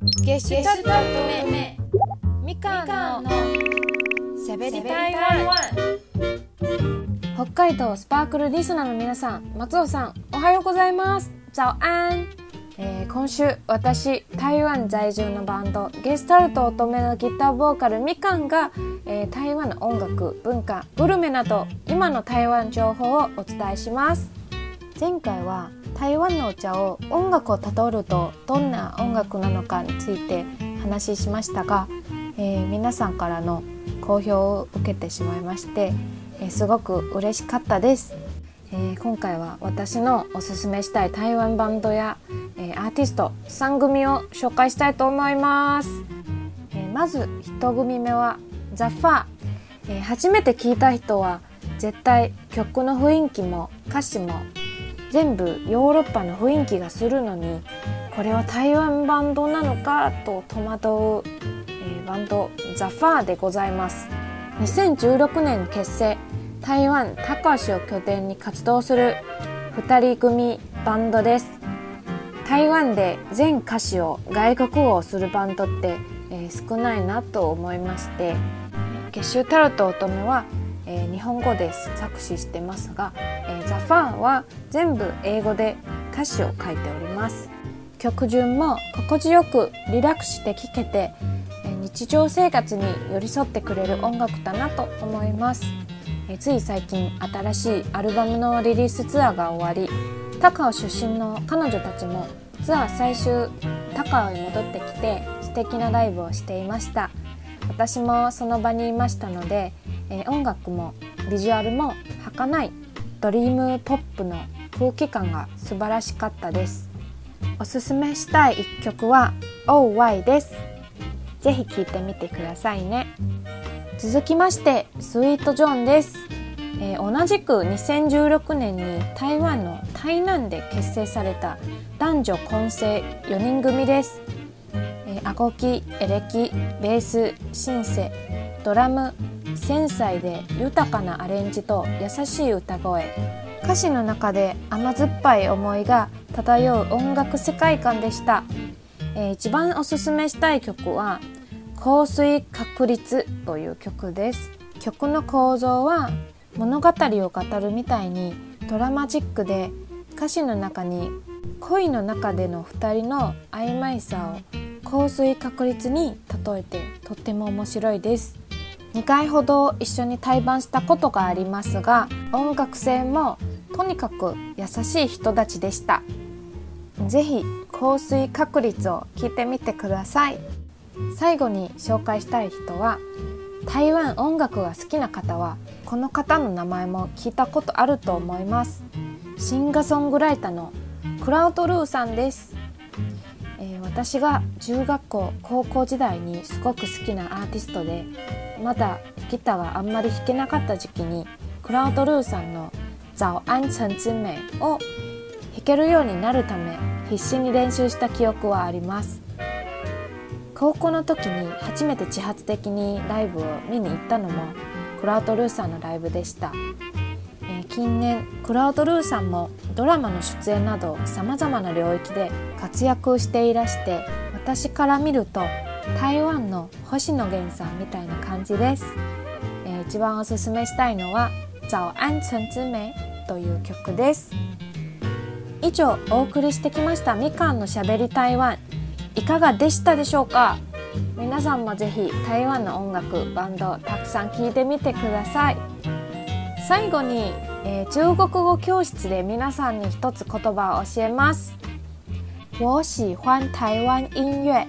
ゲシュタルト目みかんの。しゃべり台湾北海道スパークルリスナーの皆さん松尾さんおはようございます。早安、えー、今週私台湾在住のバンドゲスタルト乙女のギターボーカルみかんが、えー、台湾の音楽文化グルメなど今の台湾情報をお伝えします。前回は台湾のお茶を音楽をたどるとどんな音楽なのかについて話しましたが、えー、皆さんからの好評を受けてしまいまして、えー、すごく嬉しかったです、えー、今回は私のおすすめしたい台湾バンドや、えアーティスト3組を紹介したいと思います、えまず1組目はザ・ファー、え初めて聞いた人は絶対曲の雰囲気も歌詞も全部ヨーロッパの雰囲気がするのにこれは台湾バンドなのかと戸惑う、えー、バンドザ・ファーでございます。2016年結成台湾高橋を拠点に活動する2人組バンドです。台湾で全歌詞を外国語をするバンドって、えー、少ないなと思いまして月収タルト乙女はえー、日本語で作詞してますが、えー、ザ・ファンは全部英語で歌詞を書いております。曲順も心地よくリラックスして聴けて、えー、日常生活に寄り添ってくれる音楽だなと思います、えー、つい最近新しいアルバムのリリースツアーが終わり高尾出身の彼女たちもツアー最終高尾に戻ってきて素敵なライブをしていました。私もその場にいましたのでえー、音楽もビジュアルも儚いドリームポップの空気感が素晴らしかったです。おすすめしたい一曲は OY です。ぜひ聴いてみてくださいね。続きましてスイートジョンです、えー、同じく2016年に台湾の台南で結成された男女混成4人組です、えー、アコキ、エレキ、ベース、シンセ、ドラム、繊細で豊かなアレンジと優しい歌声。歌詞の中で甘酸っぱい思いが漂う音楽世界観でした、えー、一番おすすめしたい曲は「香水確率」という曲です。曲の構造は物語を語るみたいにドラマチックで歌詞の中に恋の中での2人の曖昧さを香水確率に例えてとっても面白いです。2回ほど一緒に対バンしたことがありますが音楽性もとにかく優しい人たちでした。是非香水確率を聞いてみてください。最後に紹介したい人は台湾音楽が好きな方はこの方の名前も聞いたことあると思います。シンガーソングライターのクラウドルーさんです、えー、私が中学校高校時代にすごく好きなアーティストでまだギターがあんまり弾けなかった時期にクラウドルーさんの「早安陳之美」を弾けるようになるため必死に練習した記憶はあります。高校の時に初めて自発的にライブを見に行ったのもクラウドルーさんのライブでした、近年クラウドルーさんもドラマの出演などさまざまな領域で活躍していらして私から見ると台湾の星野源さんみたいな感じです、えー、一番おすすめしたいのは「早安陳之美」という曲です。以上お送りしてきましたみかんのしゃべり台湾。いかがでしたでしょうか？皆さんもぜひ台湾の音楽バンドたくさん聴いてみてください。最後に、えー、中国語教室で皆さんに一つ言葉を教えます我喜欢台湾音乐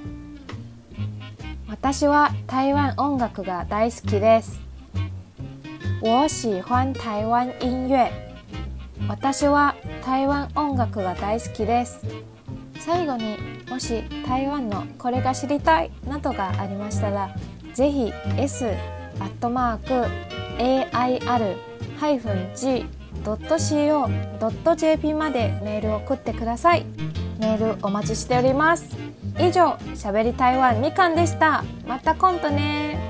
私は台湾音楽が大好きです。我喜欢台湾音乐。私は台湾音楽が大好きです。最後にもし台湾のこれが知りたいなどがありましたら、ぜひ s アットマーク air-g.co.jp までメールを送ってください。メールお待ちしております。以上しゃべり台湾みかんでしたまた今度ね